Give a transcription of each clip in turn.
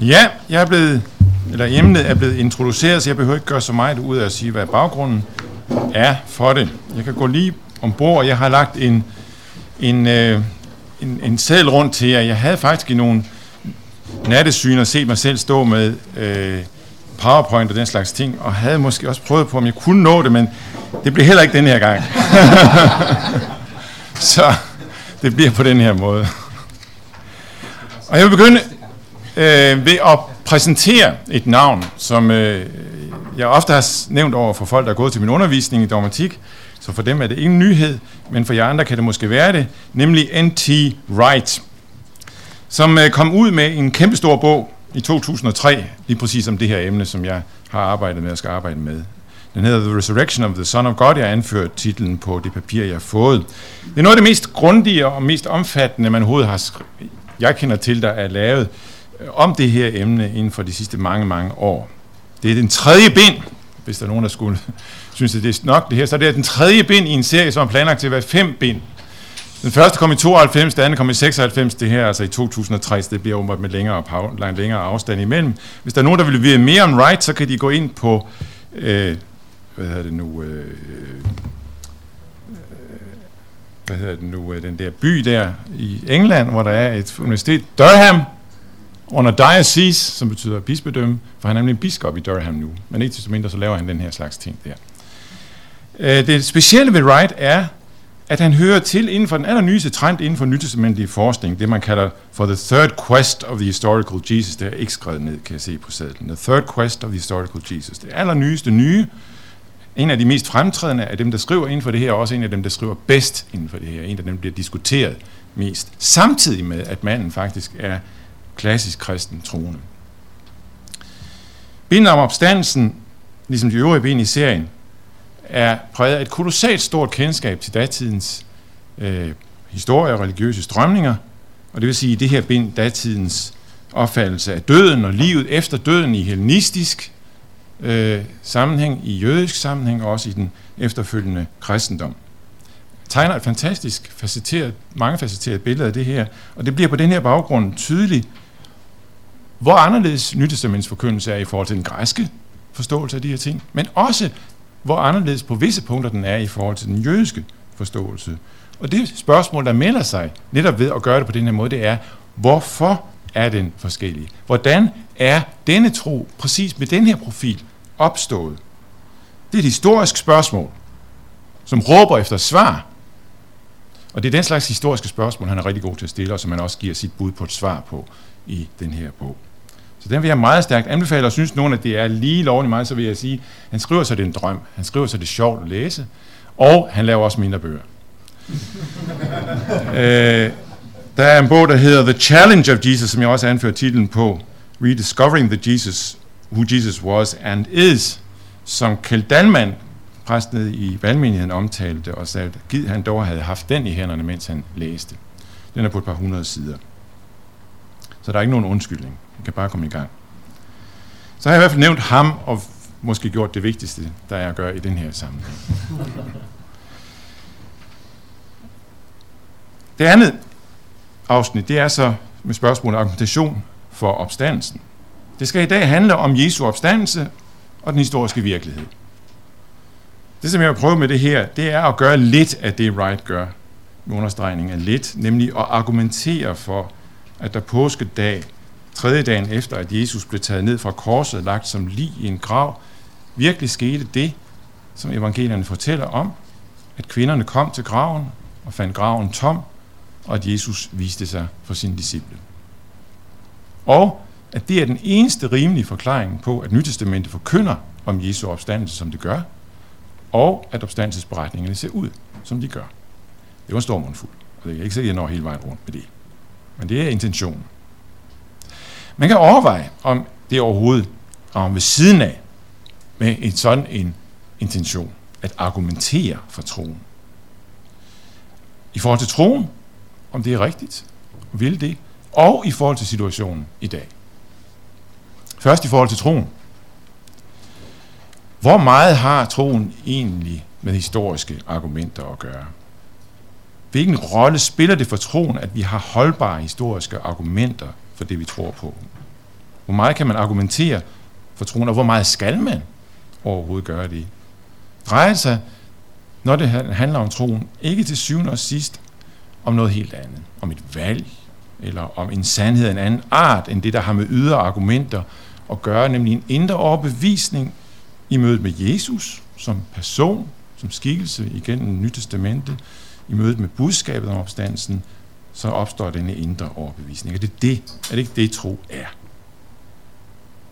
Ja, jeg er blevet, eller emnet er blevet introduceret, så jeg behøver ikke gøre så meget ud af at sige, hvad baggrunden er for det. Jeg kan gå lige ombord, og jeg har lagt en, en, øh, en, en sædel rundt til jer. Jeg havde faktisk i nogle nattesyn og set mig selv stå med øh, PowerPoint og den slags ting, og havde måske også prøvet på, om jeg kunne nå det, men det blev heller ikke den her gang. så det bliver på den her måde. Og jeg vil begynde øh, ved at præsentere et navn, som øh, jeg ofte har nævnt over for folk, der er gået til min undervisning i dogmatik, så for dem er det ingen nyhed, men for jer andre kan det måske være det, nemlig N.T. Wright, som øh, kom ud med en kæmpestor bog i 2003, lige præcis om det her emne, som jeg har arbejdet med og skal arbejde med. Den hedder The Resurrection of the Son of God. Jeg har anført titlen på det papir, jeg har fået. Det er noget af det mest grundige og mest omfattende, man overhovedet har jeg kender til, der er lavet Øh, om det her emne inden for de sidste mange, mange år. Det er den tredje bind, hvis der er nogen, der skulle synes, at det er nok det her, så det er den tredje bind i en serie, som er planlagt til at være fem bind. Den første kom i 92, den anden kom i 96, det her altså i 2003, så det bliver åbenbart med længere, længere afstand imellem. Hvis der er nogen, der vil vide mere om Wright, så kan de gå ind på, øh, hvad hedder det nu, øh, øh hvad hedder det nu, øh, den der by der i England, hvor der er et universitet, Durham, under diocese, som betyder bispedømme, for han er nemlig en biskop i Durham nu, men ikke så mindre, så laver han den her slags ting der. Øh, det specielle ved Wright er, at han hører til inden for den allernyeste trend inden for nytestamentlige forskning, det man kalder for the third quest of the historical Jesus. Det er ikke skrevet ned, kan jeg se på sædlen. The third quest of the historical Jesus. Det allernyeste nye, en af de mest fremtrædende af dem, der skriver inden for det her, og også en af dem, der skriver bedst inden for det her. En af dem, der bliver diskuteret mest. Samtidig med, at manden faktisk er klassisk kristen troende. Bindet om opstandelsen, ligesom de øvrige ben i serien, er præget af et kolossalt stort kendskab til datidens øh, historie og religiøse strømninger, og det vil sige, at det her bind datidens opfattelse af døden og livet efter døden i hellenistisk øh, sammenhæng, i jødisk sammenhæng og også i den efterfølgende kristendom. Tegner et fantastisk, facetteret, mange facetteret billede af det her, og det bliver på den her baggrund tydeligt, hvor anderledes nytestamentsforkyndelse er i forhold til den græske forståelse af de her ting, men også hvor anderledes på visse punkter den er i forhold til den jødiske forståelse. Og det spørgsmål, der melder sig netop ved at gøre det på den her måde, det er, hvorfor er den forskellig? Hvordan er denne tro, præcis med den her profil, opstået? Det er et historisk spørgsmål, som råber efter svar. Og det er den slags historiske spørgsmål, han er rigtig god til at stille, og som han også giver sit bud på et svar på i den her bog. Så den vil jeg meget stærkt anbefale, og synes nogen, at det er lige lovligt meget, så vil jeg sige, han skriver sig det en drøm, han skriver sig det sjovt at læse, og han laver også mindre bøger. øh, der er en bog, der hedder The Challenge of Jesus, som jeg også anfører titlen på, Rediscovering the Jesus, Who Jesus Was and Is, som Kjeld Dalman, præsten i valgmenigheden, omtalte og sagde, at han dog havde haft den i hænderne, mens han læste. Den er på et par hundrede sider. Så der er ikke nogen undskyldning. Man kan bare komme i gang. Så har jeg i hvert fald nævnt ham, og måske gjort det vigtigste, der er at gøre i den her sammenhæng. Det andet afsnit, det er så med spørgsmål og argumentation for opstandelsen. Det skal i dag handle om Jesu opstandelse og den historiske virkelighed. Det, som jeg vil prøve med det her, det er at gøre lidt af det, Wright gør, med understregning af lidt, nemlig at argumentere for, at der påskedag tredje dagen efter, at Jesus blev taget ned fra korset, lagt som lig i en grav, virkelig skete det, som evangelierne fortæller om, at kvinderne kom til graven og fandt graven tom, og at Jesus viste sig for sine disciple. Og at det er den eneste rimelige forklaring på, at Nytestamentet forkynder om Jesu opstandelse, som det gør, og at opstandelsesberetningerne ser ud, som de gør. Det var en stor mundfuld, og det er ikke sikkert, at jeg når hele vejen rundt med det. Men det er intentionen. Man kan overveje, om det overhovedet rammer ved siden af med en sådan en intention at argumentere for troen. I forhold til troen, om det er rigtigt, vil det, og i forhold til situationen i dag. Først i forhold til troen. Hvor meget har troen egentlig med historiske argumenter at gøre? Hvilken rolle spiller det for troen, at vi har holdbare historiske argumenter for det, vi tror på. Hvor meget kan man argumentere for troen, og hvor meget skal man overhovedet gøre det? Drejer sig, når det handler om troen, ikke til syvende og sidst om noget helt andet. Om et valg, eller om en sandhed af en anden art, end det, der har med ydre argumenter at gøre, nemlig en indre overbevisning i mødet med Jesus som person, som skikkelse igennem Nyt Testamente, i mødet med budskabet om opstandelsen, så opstår denne indre overbevisning. Er det, det? Er det ikke det, tro er?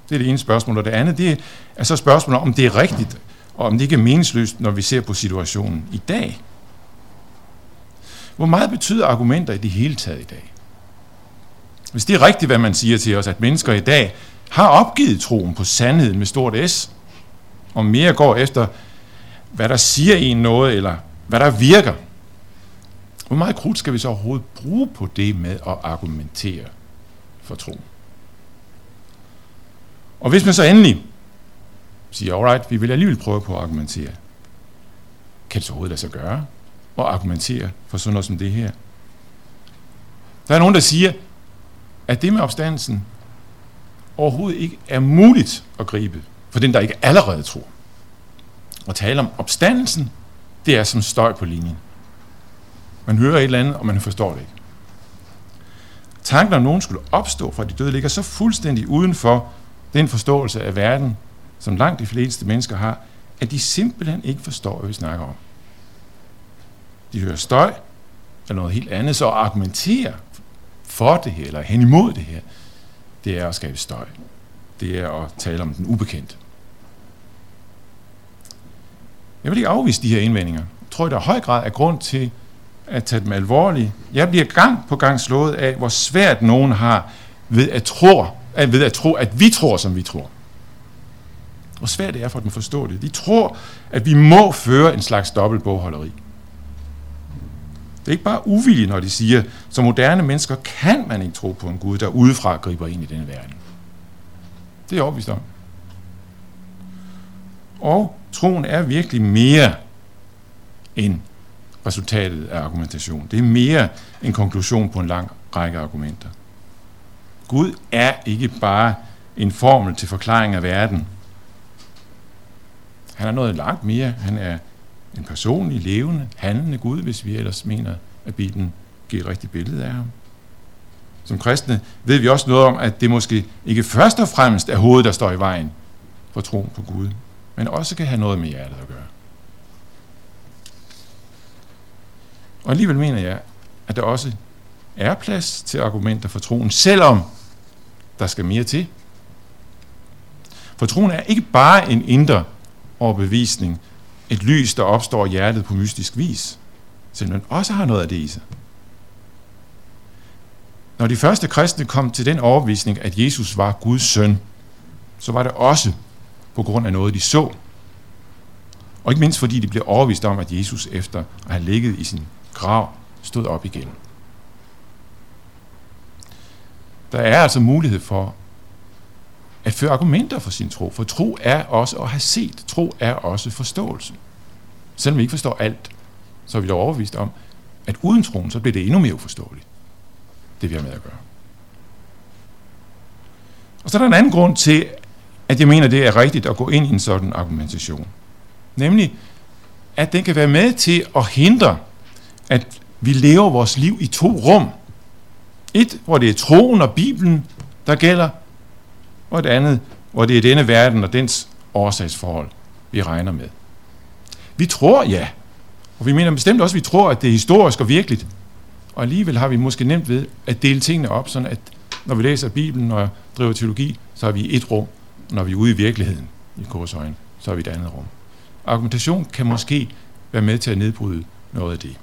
Det er det ene spørgsmål. Og det andet, det er så spørgsmålet om det er rigtigt, og om det ikke er meningsløst, når vi ser på situationen i dag. Hvor meget betyder argumenter i det hele taget i dag? Hvis det er rigtigt, hvad man siger til os, at mennesker i dag har opgivet troen på sandheden med stort S, og mere går efter, hvad der siger en noget, eller hvad der virker, hvor meget krudt skal vi så overhovedet bruge på det med at argumentere for troen? Og hvis man så endelig siger, alright, vi vil alligevel prøve på at argumentere, kan det så overhovedet lade sig gøre at argumentere for sådan noget som det her? Der er nogen, der siger, at det med opstandelsen overhovedet ikke er muligt at gribe for den, der ikke allerede tror. At tale om opstandelsen, det er som støj på linjen. Man hører et eller andet, og man forstår det ikke. Tanken om nogen skulle opstå fra de døde ligger så fuldstændig uden for den forståelse af verden, som langt de fleste mennesker har, at de simpelthen ikke forstår, hvad vi snakker om. De hører støj, eller noget helt andet, så at argumentere for det her, eller hen imod det her, det er at skabe støj. Det er at tale om den ubekendte. Jeg vil ikke afvise de her indvendinger. Jeg tror, der er høj grad af grund til at tage dem alvorligt. Jeg bliver gang på gang slået af, hvor svært nogen har ved at tro, at, ved at, tro, at vi tror, som vi tror. Hvor svært det er for dem at forstå det. De tror, at vi må føre en slags dobbeltbogholderi. Det er ikke bare uvilje, når de siger, som moderne mennesker kan man ikke tro på en Gud, der udefra griber ind i denne verden. Det er overbevist om. Og troen er virkelig mere end resultatet af argumentation. Det er mere en konklusion på en lang række argumenter. Gud er ikke bare en formel til forklaring af verden. Han er noget langt mere. Han er en personlig, levende, handlende Gud, hvis vi ellers mener, at Bibelen giver et rigtigt billede af ham. Som kristne ved vi også noget om, at det måske ikke først og fremmest er hovedet, der står i vejen for troen på Gud, men også kan have noget med hjertet at gøre. Og alligevel mener jeg, at der også er plads til argumenter for troen, selvom der skal mere til. For troen er ikke bare en indre overbevisning, et lys, der opstår i hjertet på mystisk vis, selvom den også har noget af det i sig. Når de første kristne kom til den overbevisning, at Jesus var Guds søn, så var det også på grund af noget, de så. Og ikke mindst fordi de blev overvist om, at Jesus efter at have ligget i sin grav stod op igen. Der er altså mulighed for at føre argumenter for sin tro, for tro er også at have set. Tro er også forståelse. Selvom vi ikke forstår alt, så er vi dog overbevist om, at uden troen, så bliver det endnu mere uforståeligt, det vi har med at gøre. Og så er der en anden grund til, at jeg mener, det er rigtigt at gå ind i en sådan argumentation. Nemlig, at den kan være med til at hindre at vi lever vores liv i to rum. Et, hvor det er troen og Bibelen, der gælder, og et andet, hvor det er denne verden og dens årsagsforhold, vi regner med. Vi tror, ja, og vi mener bestemt også, at vi tror, at det er historisk og virkeligt. Og alligevel har vi måske nemt ved at dele tingene op, sådan at når vi læser Bibelen og driver teologi, så er vi i et rum. Når vi er ude i virkeligheden, i korsøjen, så er vi et andet rum. Argumentation kan måske være med til at nedbryde noget af det.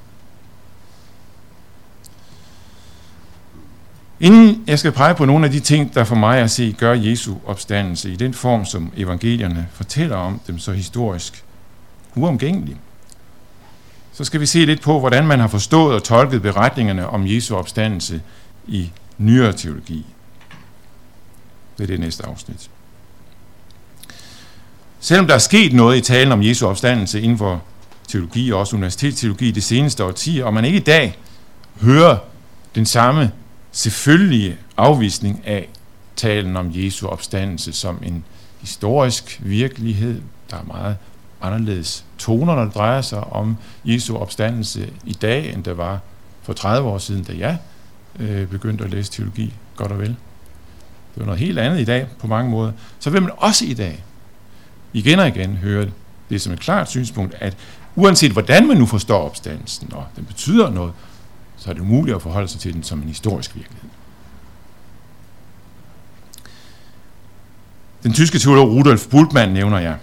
Inden jeg skal pege på nogle af de ting, der for mig at se gør Jesu opstandelse i den form, som evangelierne fortæller om dem så historisk uomgængeligt, så skal vi se lidt på, hvordan man har forstået og tolket beretningerne om Jesu opstandelse i nyere teologi. Det er det næste afsnit. Selvom der er sket noget i talen om Jesu opstandelse inden for teologi og også universitetsteologi de seneste årtier, og man ikke i dag hører den samme selvfølgelige afvisning af, talen om Jesu opstandelse som en historisk virkelighed, der er meget anderledes toner, når det drejer sig om Jesu opstandelse i dag, end der var for 30 år siden, da jeg øh, begyndte at læse teologi, godt og vel. Det var noget helt andet i dag på mange måder. Så vil man også i dag igen og igen høre det som et klart synspunkt, at uanset hvordan man nu forstår opstandelsen, og den betyder noget, så er det umuligt at forholde sig til den som en historisk virkelighed. Den tyske teolog Rudolf Bultmann nævner jeg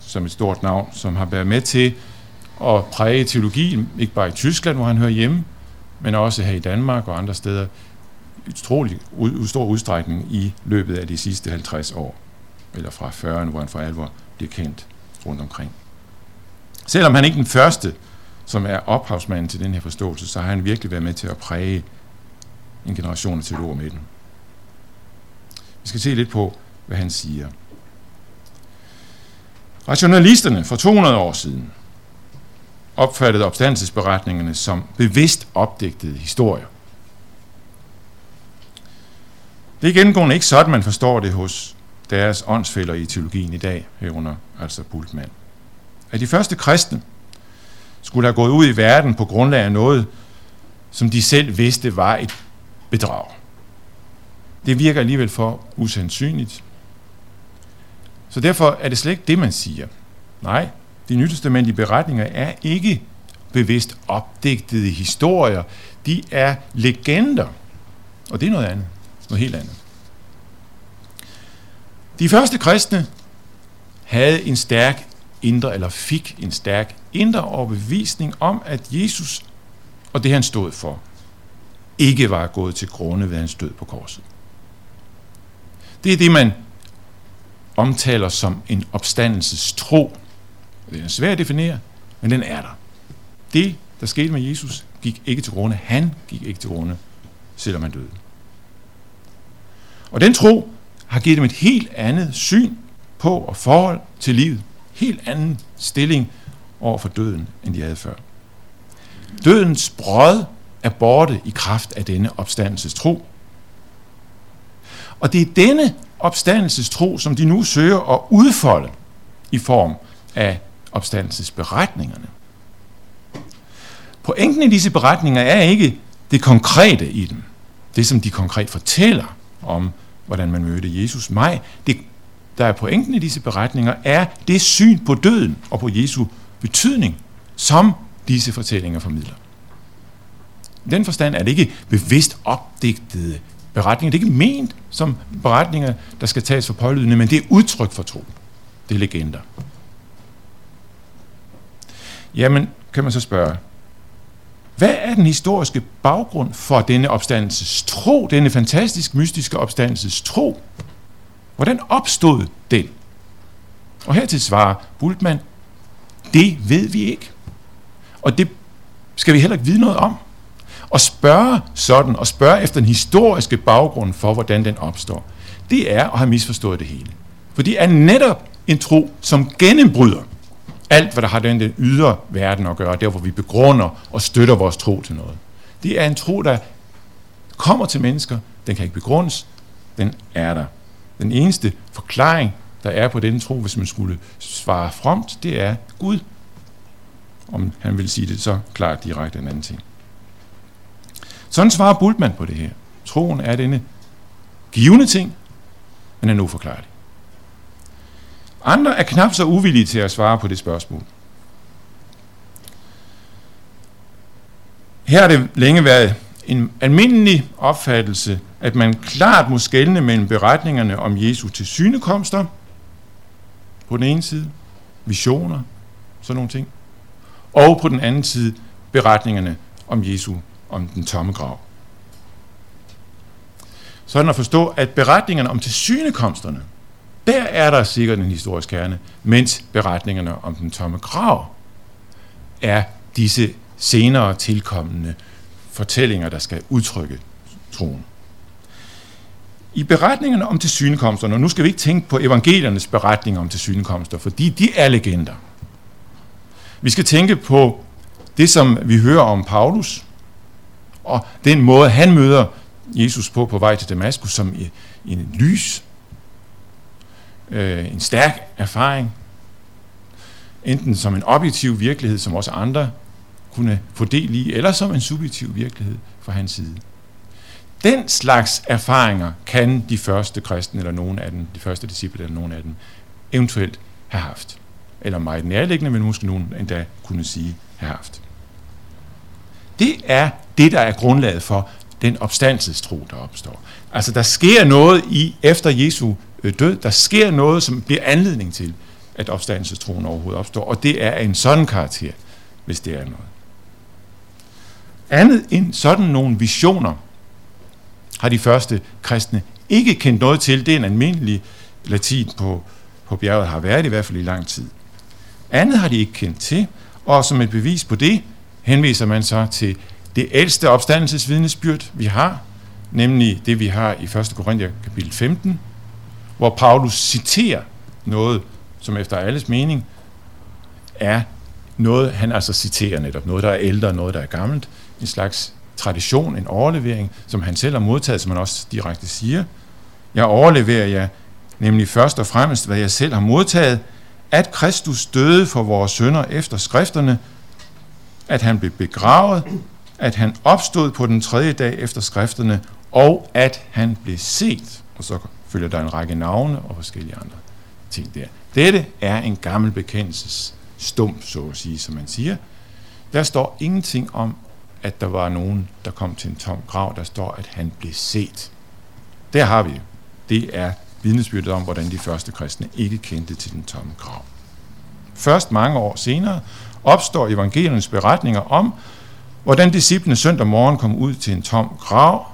som et stort navn, som har været med til at præge teologien, ikke bare i Tyskland, hvor han hører hjemme, men også her i Danmark og andre steder, i utrolig stor udstrækning i løbet af de sidste 50 år, eller fra 40'erne, hvor han for alvor bliver kendt rundt omkring. Selvom han ikke er den første, som er ophavsmanden til den her forståelse, så har han virkelig været med til at præge en generation af teologer med den. Vi skal se lidt på, hvad han siger. Rationalisterne for 200 år siden opfattede opstandelsesberetningerne som bevidst opdigtede historier. Det er gennemgående ikke sådan, man forstår det hos deres åndsfælder i teologien i dag, herunder altså Bultmann. At de første kristne skulle have gået ud i verden på grundlag af noget, som de selv vidste var et bedrag. Det virker alligevel for usandsynligt, så derfor er det slet ikke det, man siger. Nej, de nytestamentlige beretninger er ikke bevidst opdigtede historier. De er legender. Og det er noget andet. Noget helt andet. De første kristne havde en stærk indre, eller fik en stærk indre overbevisning om, at Jesus og det, han stod for, ikke var gået til grunde ved hans død på korset. Det er det, man omtaler som en opstandelses tro. Det er svært at definere, men den er der. Det, der skete med Jesus, gik ikke til grunde. Han gik ikke til grunde, selvom han døde. Og den tro har givet dem et helt andet syn på og forhold til livet. Helt anden stilling over for døden, end de havde før. Dødens brød er borte i kraft af denne opstandelses tro. Og det er denne opstandelsestro, som de nu søger at udfolde i form af opstandelsesberetningerne. Pointen i disse beretninger er ikke det konkrete i dem, det som de konkret fortæller om, hvordan man mødte Jesus. Nej, det, der er pointen i disse beretninger, er det syn på døden og på Jesu betydning, som disse fortællinger formidler. I den forstand er det ikke bevidst opdigtede beretninger. Det er ikke ment som beretninger, der skal tages for pålydende, men det er udtryk for tro. Det er legender. Jamen, kan man så spørge, hvad er den historiske baggrund for denne opstandelses tro, denne fantastisk mystiske opstandelses tro? Hvordan opstod den? Og hertil svarer Bultmann, det ved vi ikke. Og det skal vi heller ikke vide noget om og spørge sådan, og spørge efter den historiske baggrund for, hvordan den opstår, det er at have misforstået det hele. For det er netop en tro, som gennembryder alt, hvad der har den, den ydre verden at gøre, der hvor vi begrunder og støtter vores tro til noget. Det er en tro, der kommer til mennesker, den kan ikke begrundes, den er der. Den eneste forklaring, der er på denne tro, hvis man skulle svare fromt, det er Gud. Om han vil sige det så klart direkte en anden ting. Sådan svarer Bultmann på det her. Troen er denne givende ting, men er nu forklaret. Andre er knap så uvillige til at svare på det spørgsmål. Her har det længe været en almindelig opfattelse, at man klart må skelne mellem beretningerne om Jesu til synekomster på den ene side, visioner, sådan nogle ting, og på den anden side beretningerne om Jesu om den tomme grav. Sådan at forstå, at beretningerne om tilsynekomsterne, der er der sikkert en historisk kerne, mens beretningerne om den tomme grav er disse senere tilkommende fortællinger, der skal udtrykke troen. I beretningerne om tilsynekomsterne, og nu skal vi ikke tænke på evangeliernes beretninger om tilsynekomster, fordi de er legender. Vi skal tænke på det, som vi hører om Paulus, og den måde, han møder Jesus på på vej til Damaskus, som en lys, øh, en stærk erfaring, enten som en objektiv virkelighed, som også andre kunne få del i, eller som en subjektiv virkelighed fra hans side. Den slags erfaringer kan de første kristne, eller nogen af dem, de første disciple, eller nogen af dem, eventuelt have haft. Eller meget nærliggende, men måske nogen endda kunne sige have haft. Det er det, der er grundlaget for den opstandelsestro, der opstår. Altså, der sker noget i efter Jesu øh, død. Der sker noget, som bliver anledning til, at opstandelsestroen overhovedet opstår. Og det er en sådan karakter, hvis det er noget. Andet end sådan nogle visioner har de første kristne ikke kendt noget til. Det er en almindelig latin på, på bjerget har været i hvert fald i lang tid. Andet har de ikke kendt til, og som et bevis på det, henviser man så til det ældste opstandelsesvidnesbyrd, vi har, nemlig det, vi har i 1. Korinther kapitel 15, hvor Paulus citerer noget, som efter alles mening er noget, han altså citerer netop, noget, der er ældre, noget, der er gammelt, en slags tradition, en overlevering, som han selv har modtaget, som han også direkte siger. Jeg overleverer jer nemlig først og fremmest, hvad jeg selv har modtaget, at Kristus døde for vores sønder efter skrifterne, at han blev begravet, at han opstod på den tredje dag efter skrifterne, og at han blev set. Og så følger der en række navne og forskellige andre ting der. Dette er en gammel bekendelses stum, så at sige, som man siger. Der står ingenting om, at der var nogen, der kom til en tom grav. Der står, at han blev set. Der har vi Det er vidnesbyrdet om, hvordan de første kristne ikke kendte til den tomme grav. Først mange år senere opstår evangeliernes beretninger om, hvordan disciplene søndag morgen kom ud til en tom grav,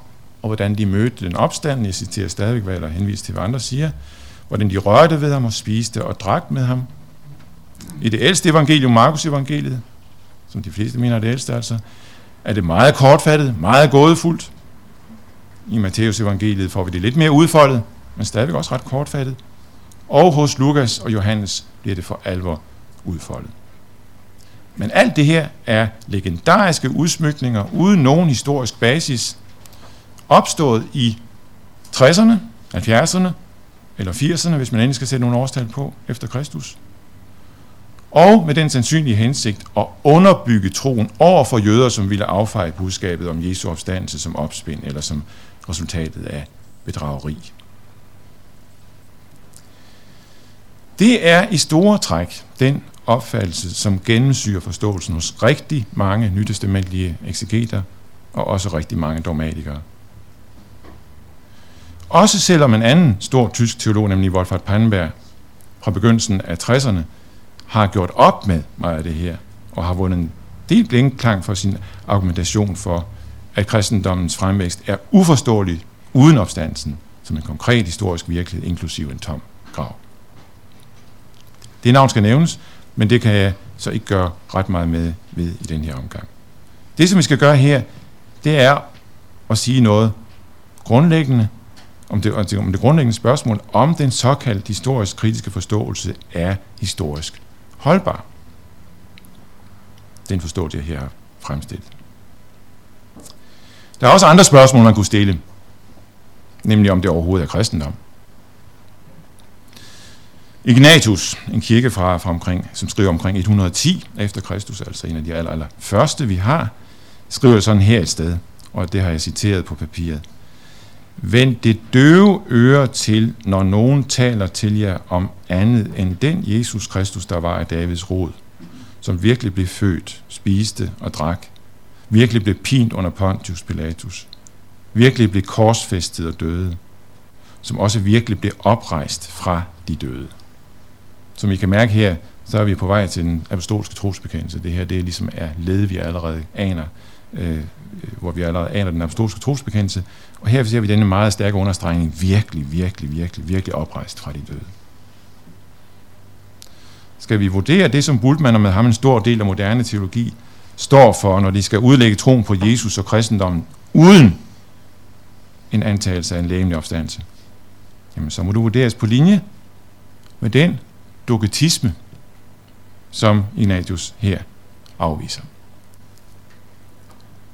og hvordan de mødte den opstand. Jeg citerer stadigvæk, hvad jeg henviser til, hvad andre siger. Hvordan de rørte ved ham og spiste og drak med ham. I det ældste evangelium, Markus evangeliet, som de fleste mener er det ældste altså, er det meget kortfattet, meget gådefuldt. I Matteus evangeliet får vi det lidt mere udfoldet, men stadigvæk også ret kortfattet. Og hos Lukas og Johannes bliver det for alvor udfoldet. Men alt det her er legendariske udsmykninger uden nogen historisk basis, opstået i 60'erne, 70'erne eller 80'erne, hvis man endelig skal sætte nogle årstal på efter Kristus. Og med den sandsynlige hensigt at underbygge troen over for jøder, som ville affeje budskabet om Jesu opstandelse som opspind eller som resultatet af bedrageri. Det er i store træk den opfattelse, som gennemsyrer forståelsen hos rigtig mange nytestamentlige eksegeter og også rigtig mange dogmatikere. Også selvom en anden stor tysk teolog, nemlig Wolfhard Pannenberg, fra begyndelsen af 60'erne, har gjort op med meget af det her, og har vundet en del blinklang for sin argumentation for, at kristendommens fremvækst er uforståelig uden opstandelsen, som en konkret historisk virkelighed, inklusiv en tom grav. Det navn skal nævnes, men det kan jeg så ikke gøre ret meget med ved i den her omgang. Det, som vi skal gøre her, det er at sige noget grundlæggende om det, om det grundlæggende spørgsmål, om den såkaldt historisk kritiske forståelse er historisk holdbar. Den forståelse, jeg her har fremstillet. Der er også andre spørgsmål, man kunne stille, nemlig om det overhovedet er kristendom. Ignatius, en kirke fra, fra omkring, som skriver omkring 110 efter Kristus, altså en af de aller, aller første, vi har, skriver sådan her et sted, og det har jeg citeret på papiret. Vend det døve øre til, når nogen taler til jer om andet end den Jesus Kristus, der var af Davids rod, som virkelig blev født, spiste og drak, virkelig blev pint under Pontius Pilatus, virkelig blev korsfæstet og døde, som også virkelig blev oprejst fra de døde. Som I kan mærke her, så er vi på vej til den apostolske trosbekendelse. Det her det er ligesom er led, vi allerede aner, øh, øh hvor vi allerede aner den apostolske trosbekendelse. Og her ser vi denne meget stærke understregning, virkelig, virkelig, virkelig, virkelig oprejst fra de døde. Skal vi vurdere det, som Bultmann og med ham en stor del af moderne teologi står for, når de skal udlægge troen på Jesus og kristendommen, uden en antagelse af en lægemlig opstandelse? Jamen, så må du vurderes på linje med den dogetisme, som Ignatius her afviser.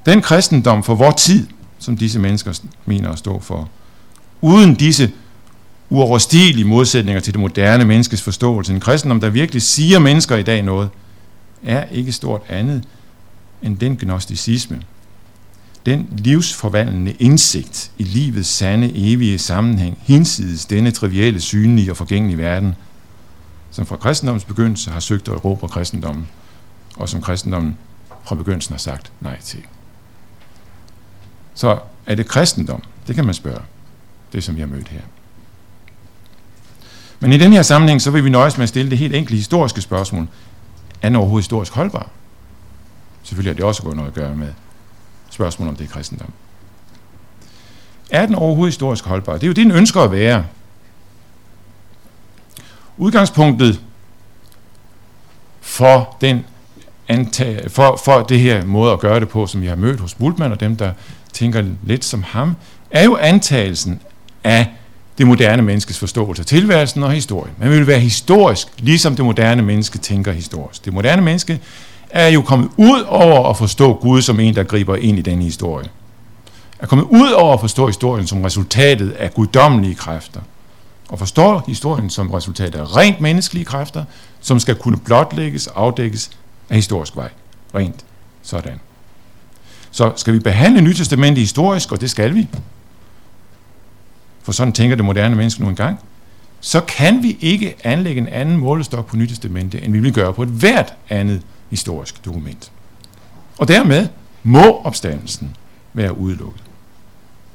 Den kristendom for vor tid, som disse mennesker mener at stå for, uden disse uoverstigelige modsætninger til det moderne menneskes forståelse. En kristendom, der virkelig siger mennesker i dag noget, er ikke stort andet end den gnosticisme. Den livsforvandlende indsigt i livets sande, evige sammenhæng, hinsides denne trivielle, synlige og forgængelige verden, som fra kristendommens begyndelse har søgt at erobre kristendommen, og som kristendommen fra begyndelsen har sagt nej til. Så er det kristendom? Det kan man spørge. Det som vi har mødt her. Men i den her sammenhæng, så vil vi nøjes med at stille det helt enkle historiske spørgsmål. Er den overhovedet historisk holdbar? Selvfølgelig har det også gået noget at gøre med spørgsmål om det er kristendom. Er den overhovedet historisk holdbar? Det er jo det, den ønsker at være. Udgangspunktet for den antag, for, for det her måde at gøre det på, som vi har mødt hos Bultmann og dem, der tænker lidt som ham, er jo antagelsen af det moderne menneskes forståelse af tilværelsen og historien. Man vil være historisk, ligesom det moderne menneske tænker historisk. Det moderne menneske er jo kommet ud over at forstå Gud som en, der griber ind i den historie. Er kommet ud over at forstå historien som resultatet af guddommelige kræfter. Og forstår historien som resultat af rent menneskelige kræfter, som skal kunne blotlægges og afdækkes af historisk vej. Rent sådan. Så skal vi behandle Nytestamentet historisk, og det skal vi, for sådan tænker det moderne menneske nu engang, så kan vi ikke anlægge en anden målestok på Nytestamentet, end vi vil gøre på et hvert andet historisk dokument. Og dermed må opstandelsen være udelukket.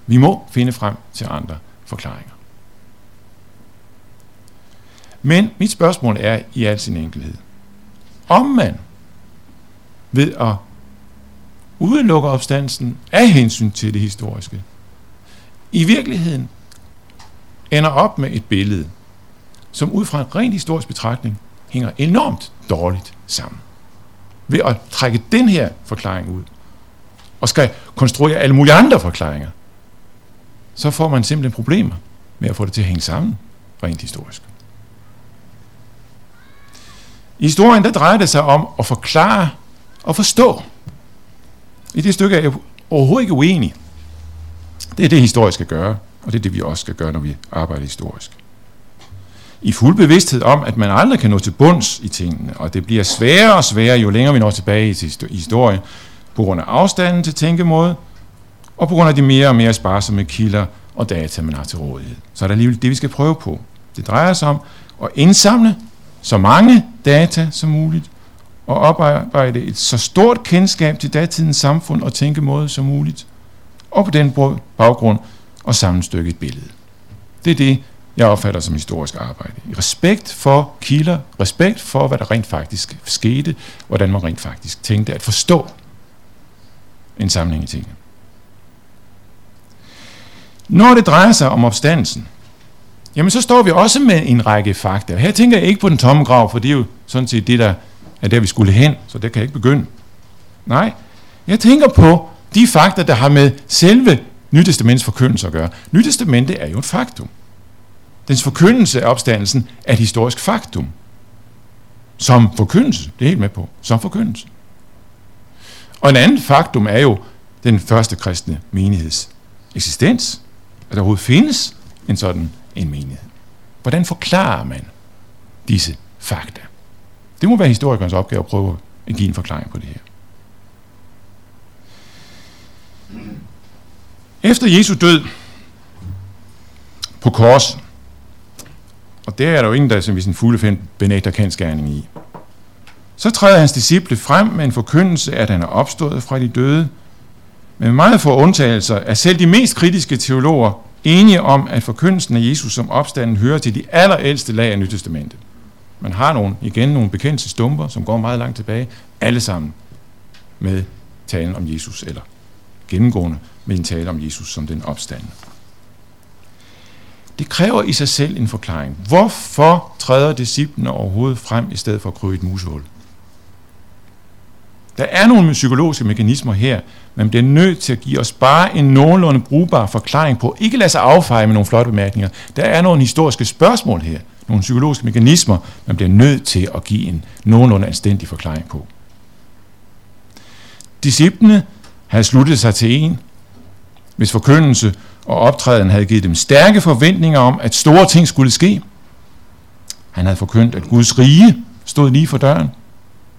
Vi må finde frem til andre forklaringer. Men mit spørgsmål er i al sin enkelhed, om man ved at udelukker opstandelsen af hensyn til det historiske, i virkeligheden ender op med et billede, som ud fra en rent historisk betragtning hænger enormt dårligt sammen. Ved at trække den her forklaring ud, og skal konstruere alle mulige andre forklaringer, så får man simpelthen problemer med at få det til at hænge sammen, rent historisk. I historien, der drejer det sig om at forklare og forstå. I det stykke er jeg overhovedet ikke uenig. Det er det, historisk skal gøre. Og det er det, vi også skal gøre, når vi arbejder historisk. I fuld bevidsthed om, at man aldrig kan nå til bunds i tingene, og det bliver sværere og sværere, jo længere vi når tilbage i historien, på grund af afstanden til tænkemåde, og på grund af de mere og mere sparsomme kilder og data, man har til rådighed. Så er det alligevel det, vi skal prøve på. Det drejer sig om at indsamle så mange data som muligt, og oparbejde et så stort kendskab til datidens samfund og tænkemåde som muligt, og på den baggrund og sammenstykke et billede. Det er det, jeg opfatter som historisk arbejde. I respekt for kilder, respekt for, hvad der rent faktisk skete, hvordan man rent faktisk tænkte at forstå en sammenhæng i tingene. Når det drejer sig om opstandelsen, jamen så står vi også med en række fakta. Her tænker jeg ikke på den tomme grav, for det er jo sådan set det, der er der, vi skulle hen, så det kan jeg ikke begynde. Nej, jeg tænker på de fakta, der har med selve Nytestamentets forkyndelse at gøre. Nytestamentet er jo et faktum. Dens forkyndelse af opstandelsen er et historisk faktum. Som forkyndelse, det er helt med på, som forkyndelse. Og en anden faktum er jo den første kristne menigheds eksistens, at der overhovedet findes en sådan en menighed. Hvordan forklarer man disse fakta? Det må være historikernes opgave at prøve at give en forklaring på det her. Efter Jesu død på kors, og der er der jo ingen, der som vi sin fulde find benægter kendskærning i, så træder hans disciple frem med en forkyndelse, at han er opstået fra de døde. Men med meget få undtagelser er selv de mest kritiske teologer enige om, at forkyndelsen af Jesus som opstanden hører til de allerældste lag af Nytestamentet. Man har nogle, igen nogle bekendte stumper, som går meget langt tilbage, alle sammen med talen om Jesus, eller gennemgående med en tale om Jesus som den opstande. Det kræver i sig selv en forklaring. Hvorfor træder disciplene overhovedet frem i stedet for at krybe et musehul? Der er nogle psykologiske mekanismer her, men bliver nødt til at give os bare en nogenlunde brugbar forklaring på. Ikke lade sig affeje med nogle flotte bemærkninger. Der er nogle historiske spørgsmål her, nogle psykologiske mekanismer, man bliver nødt til at give en nogenlunde anstændig forklaring på. Disciplene havde sluttet sig til en, hvis forkyndelse og optræden havde givet dem stærke forventninger om, at store ting skulle ske. Han havde forkyndt, at Guds rige stod lige for døren.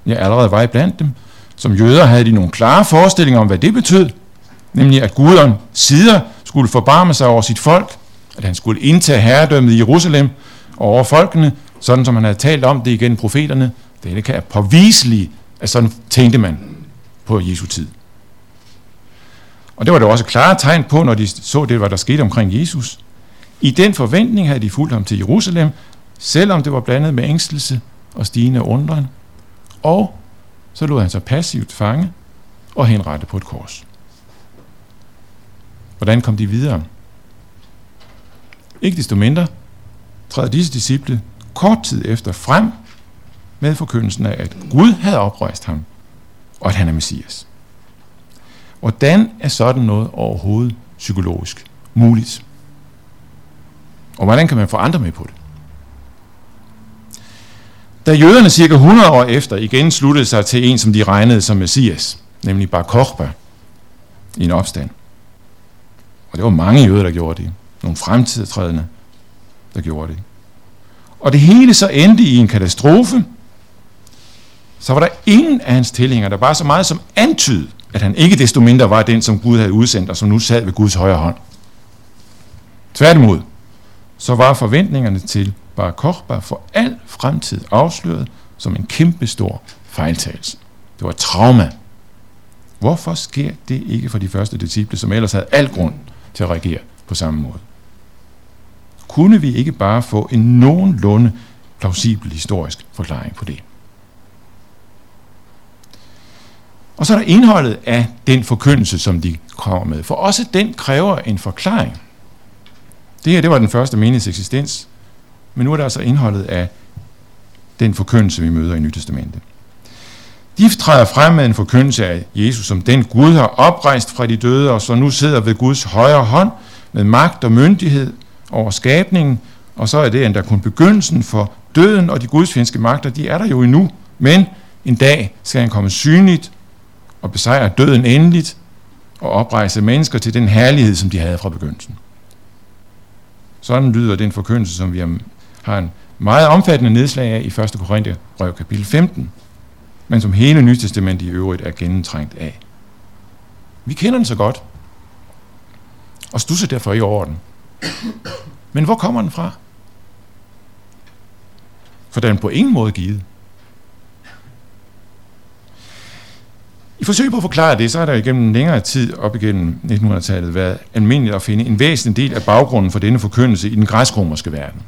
Jeg allerede var i blandt dem. Som jøder havde de nogle klare forestillinger om, hvad det betød. Nemlig, at Guderen sider skulle forbarme sig over sit folk, at han skulle indtage herredømmet i Jerusalem over folkene, sådan som han havde talt om det igen profeterne. Det kan er påviseligt, at sådan tænkte man på Jesu tid. Og det var der også klare tegn på, når de så det, hvad der skete omkring Jesus. I den forventning havde de fulgt ham til Jerusalem, selvom det var blandet med ængstelse og stigende undren. Og så lod han sig passivt fange og henrette på et kors. Hvordan kom de videre? Ikke desto mindre træder disse disciple kort tid efter frem med forkyndelsen af, at Gud havde oprejst ham, og at han er Messias. Hvordan er sådan noget overhovedet psykologisk muligt? Og hvordan kan man få andre med på det? Da jøderne cirka 100 år efter igen sluttede sig til en, som de regnede som Messias, nemlig Bar Kokhba, i en opstand. Og det var mange jøder, der gjorde det. Nogle fremtidstrædende, der gjorde det. Og det hele så endte i en katastrofe, så var der ingen af hans tilhængere, der bare så meget som antydede, at han ikke desto mindre var den, som Gud havde udsendt, og som nu sad ved Guds højre hånd. Tværtimod, så var forventningerne til Bar Kochba for al fremtid afsløret som en kæmpestor fejltagelse. Det var et trauma. Hvorfor sker det ikke for de første disciple, som ellers havde al grund til at reagere på samme måde? Kunne vi ikke bare få en nogenlunde plausibel historisk forklaring på det? Og så er der indholdet af den forkyndelse, som de kommer med. For også den kræver en forklaring. Det her, det var den første menigheds eksistens. Men nu er der altså indholdet af den forkyndelse, vi møder i Nytestamentet. De træder frem med en forkyndelse af Jesus, som den Gud har oprejst fra de døde, og så nu sidder ved Guds højre hånd med magt og myndighed over skabningen, og så er det endda kun begyndelsen for døden og de gudsfjendske magter, de er der jo endnu, men en dag skal han komme synligt og besejre døden endeligt og oprejse mennesker til den herlighed, som de havde fra begyndelsen. Sådan lyder den forkyndelse, som vi har en meget omfattende nedslag af i 1. Korinther brev kapitel 15, men som hele Nytestamentet i øvrigt er gennemtrængt af. Vi kender den så godt, og stusser derfor i orden. Men hvor kommer den fra? For den er på ingen måde givet. I forsøg på at forklare det, så er der igennem længere tid op igennem 1900-tallet været almindeligt at finde en væsentlig del af baggrunden for denne forkyndelse i den græsk-romerske verden.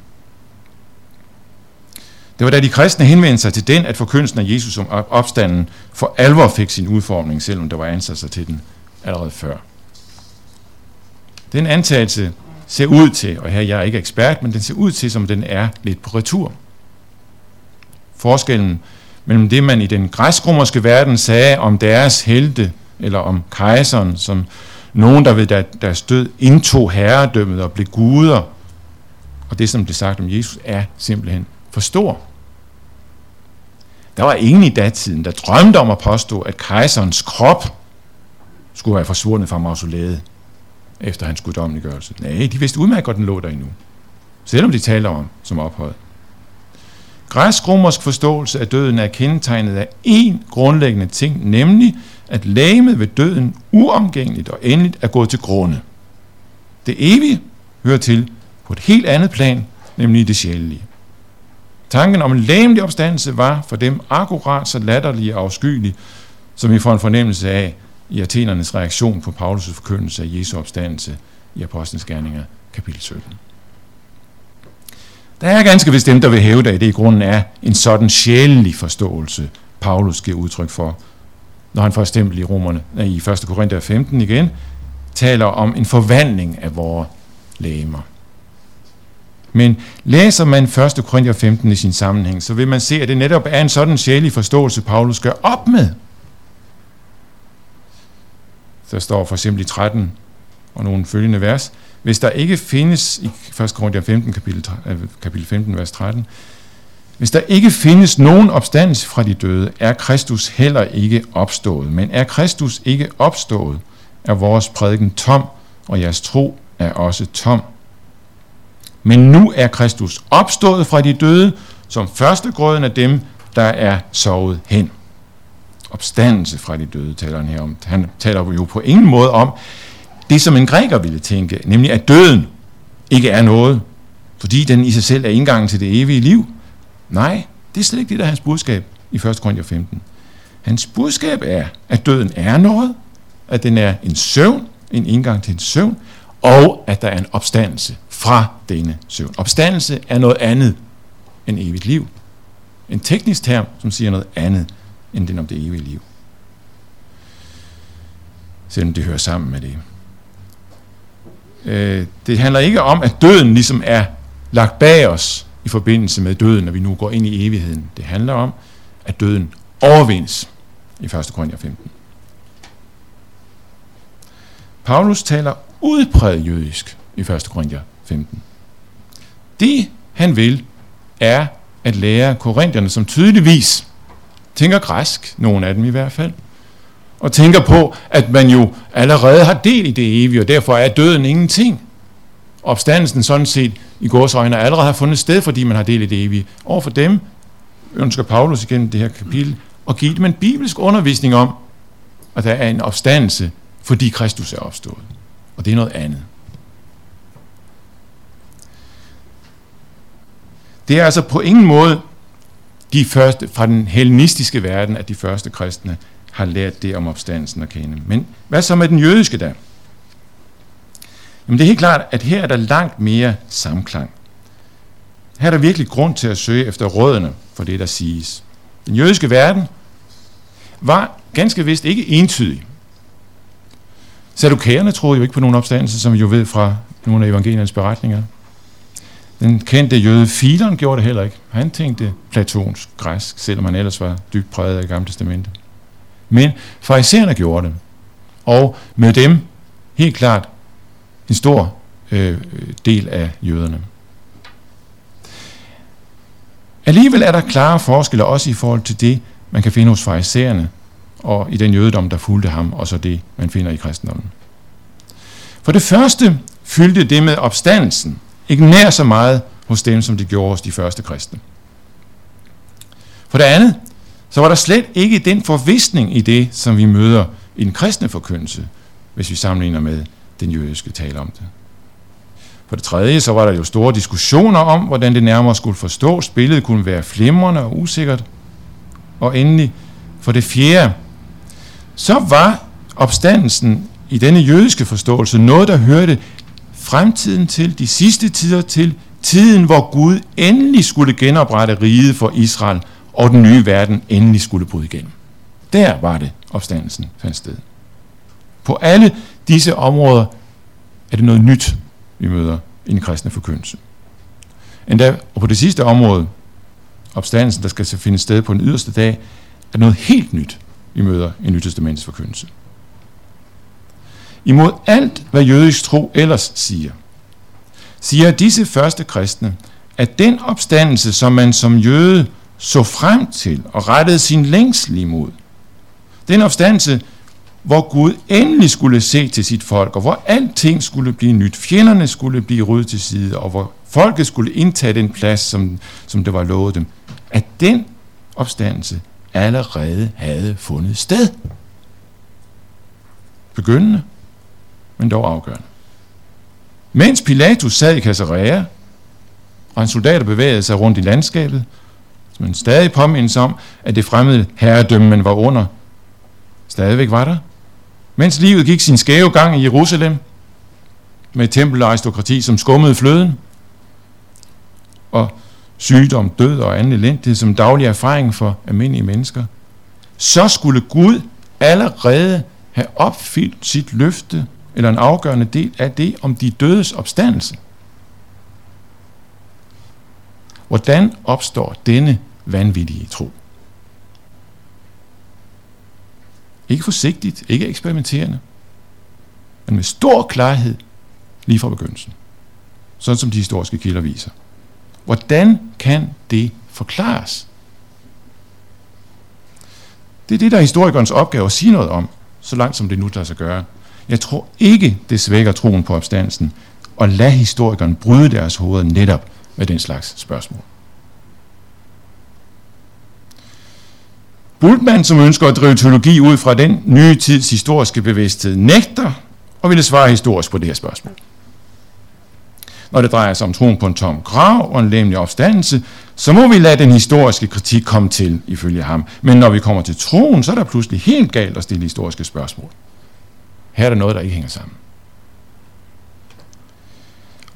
Det var da de kristne henvendte sig til den, at forkyndelsen af Jesus som opstanden for alvor fik sin udformning, selvom der var ansat sig til den allerede før. Den antagelse ser ud til, og her jeg er ikke ekspert, men den ser ud til, som den er lidt på retur. Forskellen mellem det, man i den græsk-romerske verden sagde om deres helte, eller om kejseren, som nogen, der ved deres død indtog herredømmet og blev guder, og det, som blev sagt om Jesus, er simpelthen for stor. Der var ingen i datiden, der drømte om at påstå, at kejserens krop skulle være forsvundet fra mausoleet efter hans guddommeliggørelse. Nej, de vidste udmærket godt, den lå der endnu. Selvom de taler om som ophøjet. Græsk-romersk forståelse af døden er kendetegnet af én grundlæggende ting, nemlig at lægemet ved døden uomgængeligt og endeligt er gået til grunde. Det evige hører til på et helt andet plan, nemlig det sjælelige. Tanken om en lægemlig opstandelse var for dem akkurat så latterlig og afskyelig, som vi får en fornemmelse af i Athenernes reaktion på Paulus' forkyndelse af Jesu opstandelse i Apostlenes Gerninger, kapitel 17. Der er ganske vist dem, der vil hæve at det i grunden er en sådan sjælelig forståelse, Paulus giver udtryk for, når han for eksempel i, romerne, i 1. Korinther 15 igen, taler om en forvandling af vores lægemer. Men læser man 1. Korinther 15 i sin sammenhæng, så vil man se, at det netop er en sådan sjælelig forståelse, Paulus gør op med. Der står for eksempel i 13 og nogle følgende vers, hvis der ikke findes, i 1. Korinther 15, kapitel, øh, kapitel 15, vers 13, hvis der ikke findes nogen opstandelse fra de døde, er Kristus heller ikke opstået. Men er Kristus ikke opstået, er vores prædiken tom, og jeres tro er også tom. Men nu er Kristus opstået fra de døde, som førstegrøden af dem, der er sovet hen. Opstandelse fra de døde taler han her om. Han taler jo på ingen måde om det, som en græker ville tænke, nemlig at døden ikke er noget, fordi den i sig selv er indgangen til det evige liv. Nej, det er slet ikke det, der er hans budskab i 1. Korinther 15. Hans budskab er, at døden er noget, at den er en søvn, en indgang til en søvn, og at der er en opstandelse fra denne søvn. Opstandelse er noget andet end evigt liv. En teknisk term, som siger noget andet end den om det evige liv. Selvom det hører sammen med det. Øh, det handler ikke om, at døden ligesom er lagt bag os i forbindelse med døden, når vi nu går ind i evigheden. Det handler om, at døden overvindes i 1. Korinther 15. Paulus taler udpræget jødisk i 1. Korinther 15. Det, han vil, er at lære korintherne, som tydeligvis tænker græsk, nogle af dem i hvert fald, og tænker på, at man jo allerede har del i det evige, og derfor er døden ingenting. Opstandelsen sådan set i øjne allerede har fundet sted, fordi man har del i det evige. Og for dem ønsker Paulus igen det her kapitel at give dem en bibelsk undervisning om, at der er en opstandelse, fordi Kristus er opstået. Og det er noget andet. Det er altså på ingen måde de første, fra den hellenistiske verden, at de første kristne har lært det om opstandelsen at kende. Men hvad så med den jødiske der? Jamen det er helt klart, at her er der langt mere samklang. Her er der virkelig grund til at søge efter rådene for det, der siges. Den jødiske verden var ganske vist ikke entydig. Sadukæerne troede jo ikke på nogen opstandelse, som vi jo ved fra nogle af evangeliernes beretninger. Den kendte jøde Filon gjorde det heller ikke. Han tænkte platonsk græsk, selvom han ellers var dybt præget af Gamle Testamentet. Men farisæerne gjorde det. Og med dem helt klart en stor øh, del af jøderne. Alligevel er der klare forskelle også i forhold til det, man kan finde hos farisæerne og i den jødedom, der fulgte ham, og så det, man finder i kristendommen. For det første fyldte det med opstandelsen ikke nær så meget hos dem, som det gjorde hos de første kristne. For det andet, så var der slet ikke den forvisning i det, som vi møder i den kristne forkyndelse, hvis vi sammenligner med den jødiske tale om det. For det tredje, så var der jo store diskussioner om, hvordan det nærmere skulle forstås. Billedet kunne være flimrende og usikkert. Og endelig, for det fjerde, så var opstandelsen i denne jødiske forståelse noget, der hørte fremtiden til, de sidste tider til, tiden, hvor Gud endelig skulle genoprette riget for Israel, og den nye verden endelig skulle bryde igennem. Der var det, opstandelsen fandt sted. På alle disse områder er det noget nyt, vi møder i den kristne forkyndelse. Endda, og på det sidste område, opstandelsen, der skal finde sted på den yderste dag, er noget helt nyt, vi møder i Nytestamentets forkyndelse. Imod alt, hvad jødisk tro ellers siger, siger disse første kristne, at den opstandelse, som man som jøde så frem til og rettede sin længsel imod, den opstandelse, hvor Gud endelig skulle se til sit folk, og hvor alting skulle blive nyt, fjenderne skulle blive ryddet til side, og hvor folket skulle indtage den plads, som, som det var lovet dem, at den opstandelse allerede havde fundet sted. Begyndende men dog afgørende. Mens Pilatus sad i Caesarea, og hans soldater bevægede sig rundt i landskabet, som en stadig påmindelse om, at det fremmede herredømme, man var under, stadigvæk var der. Mens livet gik sin skæve gang i Jerusalem, med tempel og aristokrati, som skummede fløden, og sygdom, død og anden elendighed som daglig erfaring for almindelige mennesker, så skulle Gud allerede have opfyldt sit løfte eller en afgørende del af det om de dødes opstandelse. Hvordan opstår denne vanvittige tro? Ikke forsigtigt, ikke eksperimenterende, men med stor klarhed lige fra begyndelsen. Sådan som de historiske kilder viser. Hvordan kan det forklares? Det er det, der er historikernes opgave at sige noget om, så langt som det nu lader sig gøre. Jeg tror ikke, det svækker troen på opstandelsen, og lad historikeren bryde deres hoveder netop med den slags spørgsmål. Bultmann, som ønsker at drive teologi ud fra den nye tids historiske bevidsthed, nægter og ville svare historisk på det her spørgsmål. Når det drejer sig om troen på en tom grav og en læmelig opstandelse, så må vi lade den historiske kritik komme til, ifølge ham. Men når vi kommer til troen, så er der pludselig helt galt at stille historiske spørgsmål. Her er der noget, der ikke hænger sammen.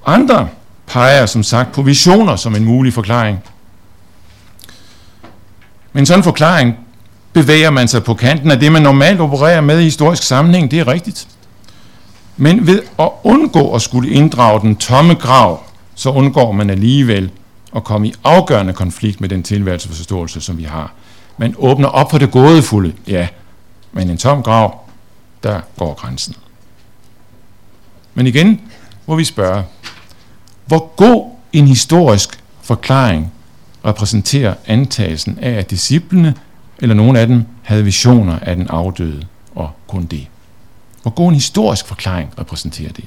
Andre peger som sagt på visioner som en mulig forklaring. Men sådan en forklaring bevæger man sig på kanten af det, man normalt opererer med i historisk sammenhæng. Det er rigtigt. Men ved at undgå at skulle inddrage den tomme grav, så undgår man alligevel at komme i afgørende konflikt med den tilværelsesforståelse, som vi har. Man åbner op for det gådefulde, ja, men en tom grav, der går grænsen. Men igen må vi spørge, hvor god en historisk forklaring repræsenterer antagelsen af, at disciplene eller nogle af dem havde visioner af den afdøde, og kun det. Hvor god en historisk forklaring repræsenterer det?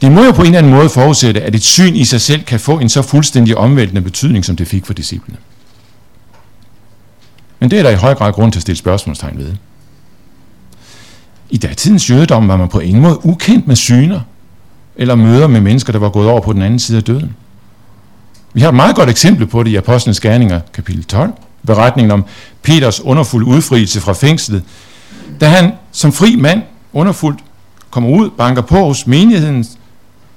Det må jo på en eller anden måde forudsætte, at et syn i sig selv kan få en så fuldstændig omvæltende betydning, som det fik for disciplene. Men det er der i høj grad grund til at stille spørgsmålstegn ved. I datidens jødedom var man på ingen måde ukendt med syner, eller møder med mennesker, der var gået over på den anden side af døden. Vi har et meget godt eksempel på det i Apostlenes Gerninger, kapitel 12, beretningen om Peters underfuld udfrielse fra fængslet, da han som fri mand underfuldt kommer ud, banker på hos menigheden,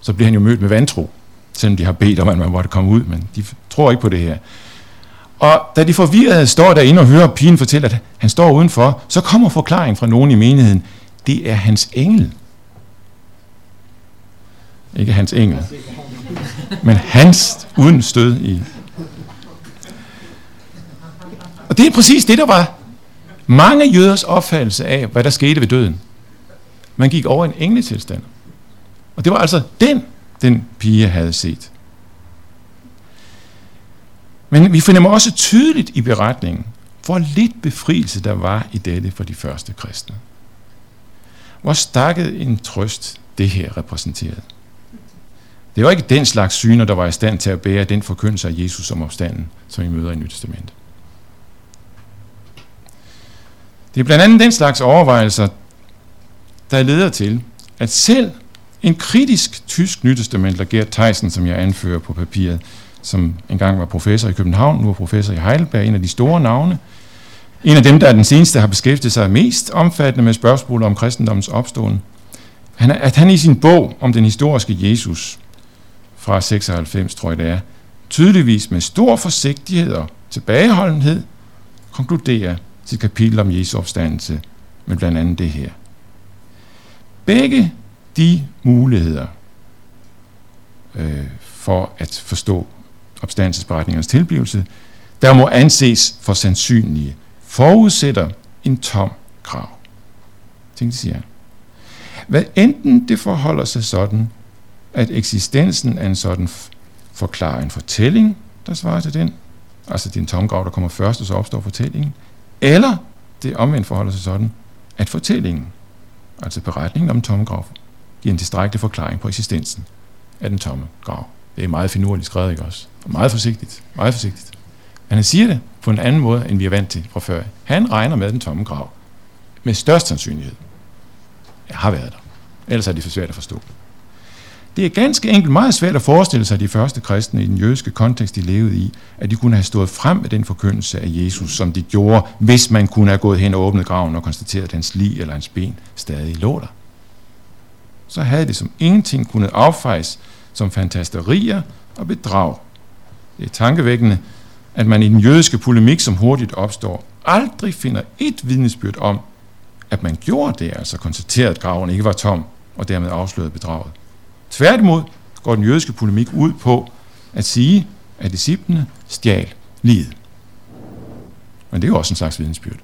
så bliver han jo mødt med vantro, selvom de har bedt om, at man måtte komme ud, men de tror ikke på det her. Og da de forvirrede står derinde og hører pigen fortælle, at han står udenfor, så kommer forklaringen fra nogen i menigheden. Det er hans engel. Ikke hans engel men hans uden stød i. Og det er præcis det, der var mange jøders opfattelse af, hvad der skete ved døden. Man gik over en engletilstand. Og det var altså den, den pige havde set. Men vi finder også tydeligt i beretningen, hvor lidt befrielse der var i dette for de første kristne. Hvor stakket en trøst det her repræsenterede. Det var ikke den slags syner, der var i stand til at bære den forkyndelse af Jesus som opstanden, som vi møder i Nyt Testament. Det er blandt andet den slags overvejelser, der leder til, at selv en kritisk tysk nytestamentler, Gert Theisen, som jeg anfører på papiret, som engang var professor i København, nu er professor i Heidelberg, en af de store navne, en af dem, der er den seneste har beskæftiget sig mest omfattende med spørgsmålet om kristendommens opståen, Han, at han i sin bog om den historiske Jesus fra 96, tror jeg det er, tydeligvis med stor forsigtighed og tilbageholdenhed konkluderer sit kapitel om Jesu opstandelse med blandt andet det her. Begge de muligheder øh, for at forstå opstandelsesberetningernes tilblivelse, der må anses for sandsynlige, forudsætter en tom krav. Tænk, siger han. Hvad enten det forholder sig sådan, at eksistensen af en sådan forklarer en fortælling, der svarer til den, altså din tomgrav, der kommer først, og så opstår fortællingen, eller det omvendt forholder sig sådan, at fortællingen, altså beretningen om tomgrav, giver en tilstrækkelig forklaring på eksistensen af den tomme grav. Det er meget finurligt skrevet, ikke også? Og meget forsigtigt, meget forsigtigt. Men han siger det på en anden måde, end vi er vant til fra før. Han regner med den tomme grav. Med størst sandsynlighed. Jeg har været der. Ellers er det for svært at forstå. Det er ganske enkelt meget svært at forestille sig de første kristne i den jødiske kontekst, de levede i, at de kunne have stået frem med den forkyndelse af Jesus, som de gjorde, hvis man kunne have gået hen og åbnet graven og konstateret, at hans lig eller hans ben stadig lå der. Så havde det som ingenting kunnet affejes som fantasterier og bedrag. Det er tankevækkende, at man i den jødiske polemik, som hurtigt opstår, aldrig finder et vidnesbyrd om, at man gjorde det, altså konstaterede, at graven ikke var tom, og dermed afslørede bedraget. Tværtimod går den jødiske polemik ud på at sige, at disciplene stjal livet. Men det er jo også en slags vidensbyrd.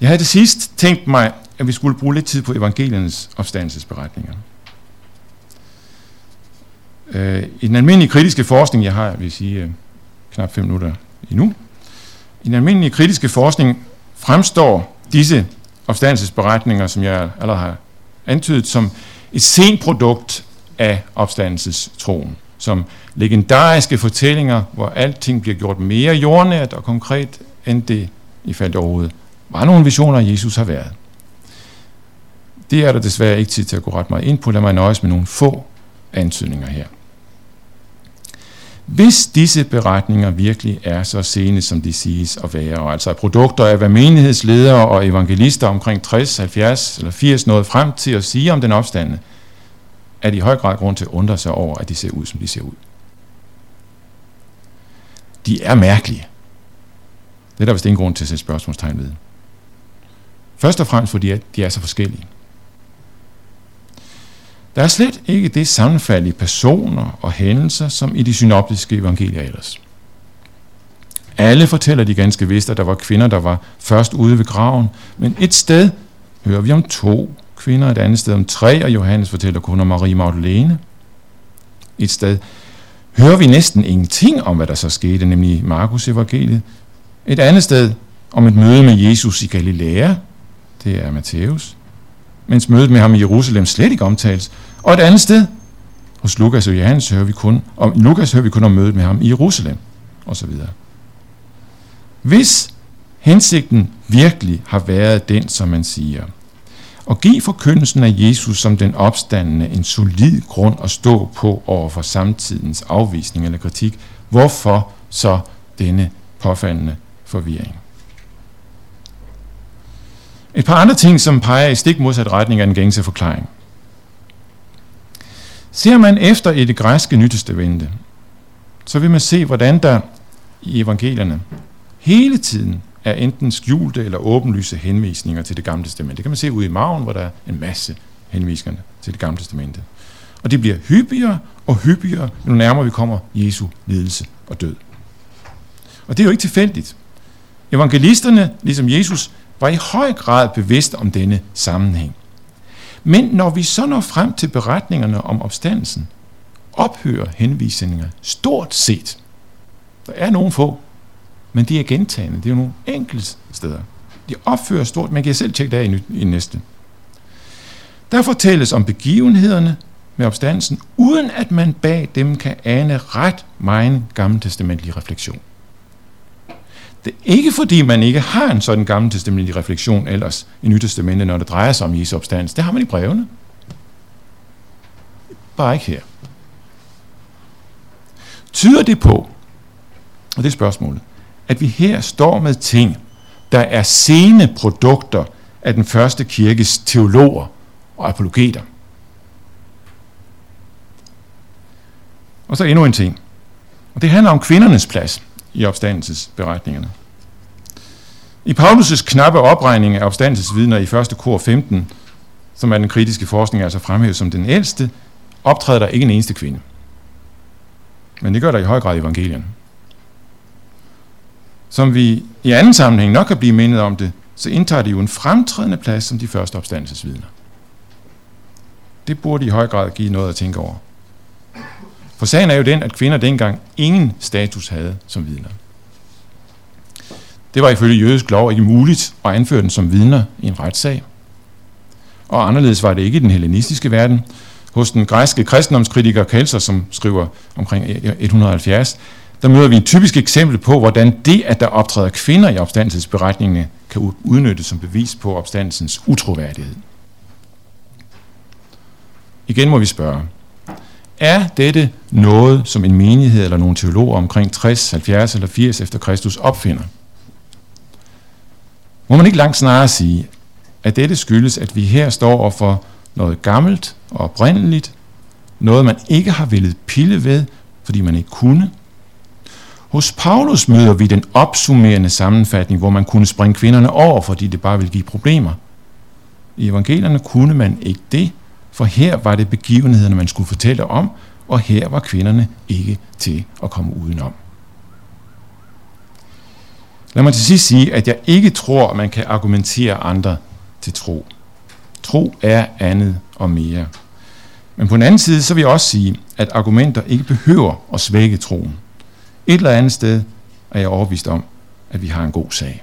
Jeg havde til sidst tænkt mig, at vi skulle bruge lidt tid på evangeliernes opstandelsesberetninger. Øh, I den almindelige kritiske forskning, jeg har, vil sige, øh, knap 5 minutter endnu, i den almindelige kritiske forskning fremstår disse opstandelsesberetninger, som jeg allerede har antydet, som et sent produkt af opstandelsestroen, som legendariske fortællinger, hvor alting bliver gjort mere jordnært og konkret, end det i faldt overhovedet var nogle visioner, Jesus har været. Det er der desværre ikke tid til at gå ret meget ind på. Lad mig nøjes med nogle få antydninger her. Hvis disse beretninger virkelig er så sene, som de siges at være, og altså produkter af hvad menighedsledere og evangelister omkring 60, 70 eller 80 nåede frem til at sige om den opstande, er de i høj grad grund til at undre sig over, at de ser ud, som de ser ud. De er mærkelige. Det er der vist ingen grund til at sætte spørgsmålstegn ved. Først og fremmest fordi de er så forskellige. Der er slet ikke det sammenfald i personer og hændelser, som i de synoptiske evangelier ellers. Alle fortæller de ganske vist, at der var kvinder, der var først ude ved graven, men et sted hører vi om to kvinder, et andet sted om tre, og Johannes fortæller kun om Marie Magdalene. Et sted hører vi næsten ingenting om, hvad der så skete, nemlig Markus evangeliet. Et andet sted om et møde med Jesus i Galilea, det er Matthæus, mens mødet med ham i Jerusalem slet ikke omtales. Og et andet sted, hos Lukas og Johannes hører vi kun om, Lukas hører vi kun om mødet med ham i Jerusalem, osv. Hvis hensigten virkelig har været den, som man siger, og give forkyndelsen af Jesus som den opstandende en solid grund at stå på over for samtidens afvisning eller kritik, hvorfor så denne påfaldende forvirring? Et par andre ting, som peger i stik modsat retning af den gængse forklaring. Ser man efter i det græske nytestamente, så vil man se, hvordan der i evangelierne hele tiden er enten skjulte eller åbenlyse henvisninger til det gamle testamente. Det kan man se ude i maven, hvor der er en masse henvisninger til det gamle testamente. Og det bliver hyppigere og hyppigere, jo nærmere vi kommer Jesu lidelse og død. Og det er jo ikke tilfældigt. Evangelisterne, ligesom Jesus, var i høj grad bevidst om denne sammenhæng. Men når vi så når frem til beretningerne om opstandelsen, ophører henvisninger stort set. Der er nogle få, men de er gentagende. Det er jo nogle enkelte steder. De opfører stort. Man kan selv tjekke det af i, i næste. Der fortælles om begivenhederne med opstandelsen, uden at man bag dem kan ane ret meget gammeltestamentlig refleksion. Det er ikke fordi, man ikke har en sådan gammel testamentlig refleksion ellers i Nytestamentet, når det drejer sig om Jesu opstandelse. Det har man i brevene. Bare ikke her. Tyder det på, og det er spørgsmålet, at vi her står med ting, der er sene produkter af den første kirkes teologer og apologeter. Og så endnu en ting. Og det handler om kvindernes plads i opstandelsesberetningerne. I Paulus' knappe opregning af opstandelsesvidner i 1. kor 15, som er den kritiske forskning altså fremhævet som den ældste, optræder der ikke en eneste kvinde. Men det gør der i høj grad i evangelien. Som vi i anden sammenhæng nok kan blive mindet om det, så indtager de jo en fremtrædende plads som de første opstandelsesvidner. Det burde i høj grad give noget at tænke over. For sagen er jo den, at kvinder dengang ingen status havde som vidner. Det var ifølge jødisk lov ikke muligt at anføre den som vidner i en retssag. Og anderledes var det ikke i den hellenistiske verden. Hos den græske kristendomskritiker Kelser, som skriver omkring 170, der møder vi et typisk eksempel på, hvordan det, at der optræder kvinder i opstandelsesberetningene, kan udnyttes som bevis på opstandelsens utroværdighed. Igen må vi spørge, er dette noget, som en menighed eller nogle teologer omkring 60, 70 eller 80 efter Kristus opfinder? Må man ikke langt snarere sige, at dette skyldes, at vi her står over for noget gammelt og oprindeligt, noget man ikke har villet pille ved, fordi man ikke kunne. Hos Paulus møder vi den opsummerende sammenfatning, hvor man kunne springe kvinderne over, fordi det bare ville give problemer. I evangelierne kunne man ikke det, for her var det begivenhederne, man skulle fortælle om, og her var kvinderne ikke til at komme udenom. Lad mig til sidst sige, at jeg ikke tror, at man kan argumentere andre til tro. Tro er andet og mere. Men på den anden side, så vil jeg også sige, at argumenter ikke behøver at svække troen. Et eller andet sted er jeg overbevist om, at vi har en god sag.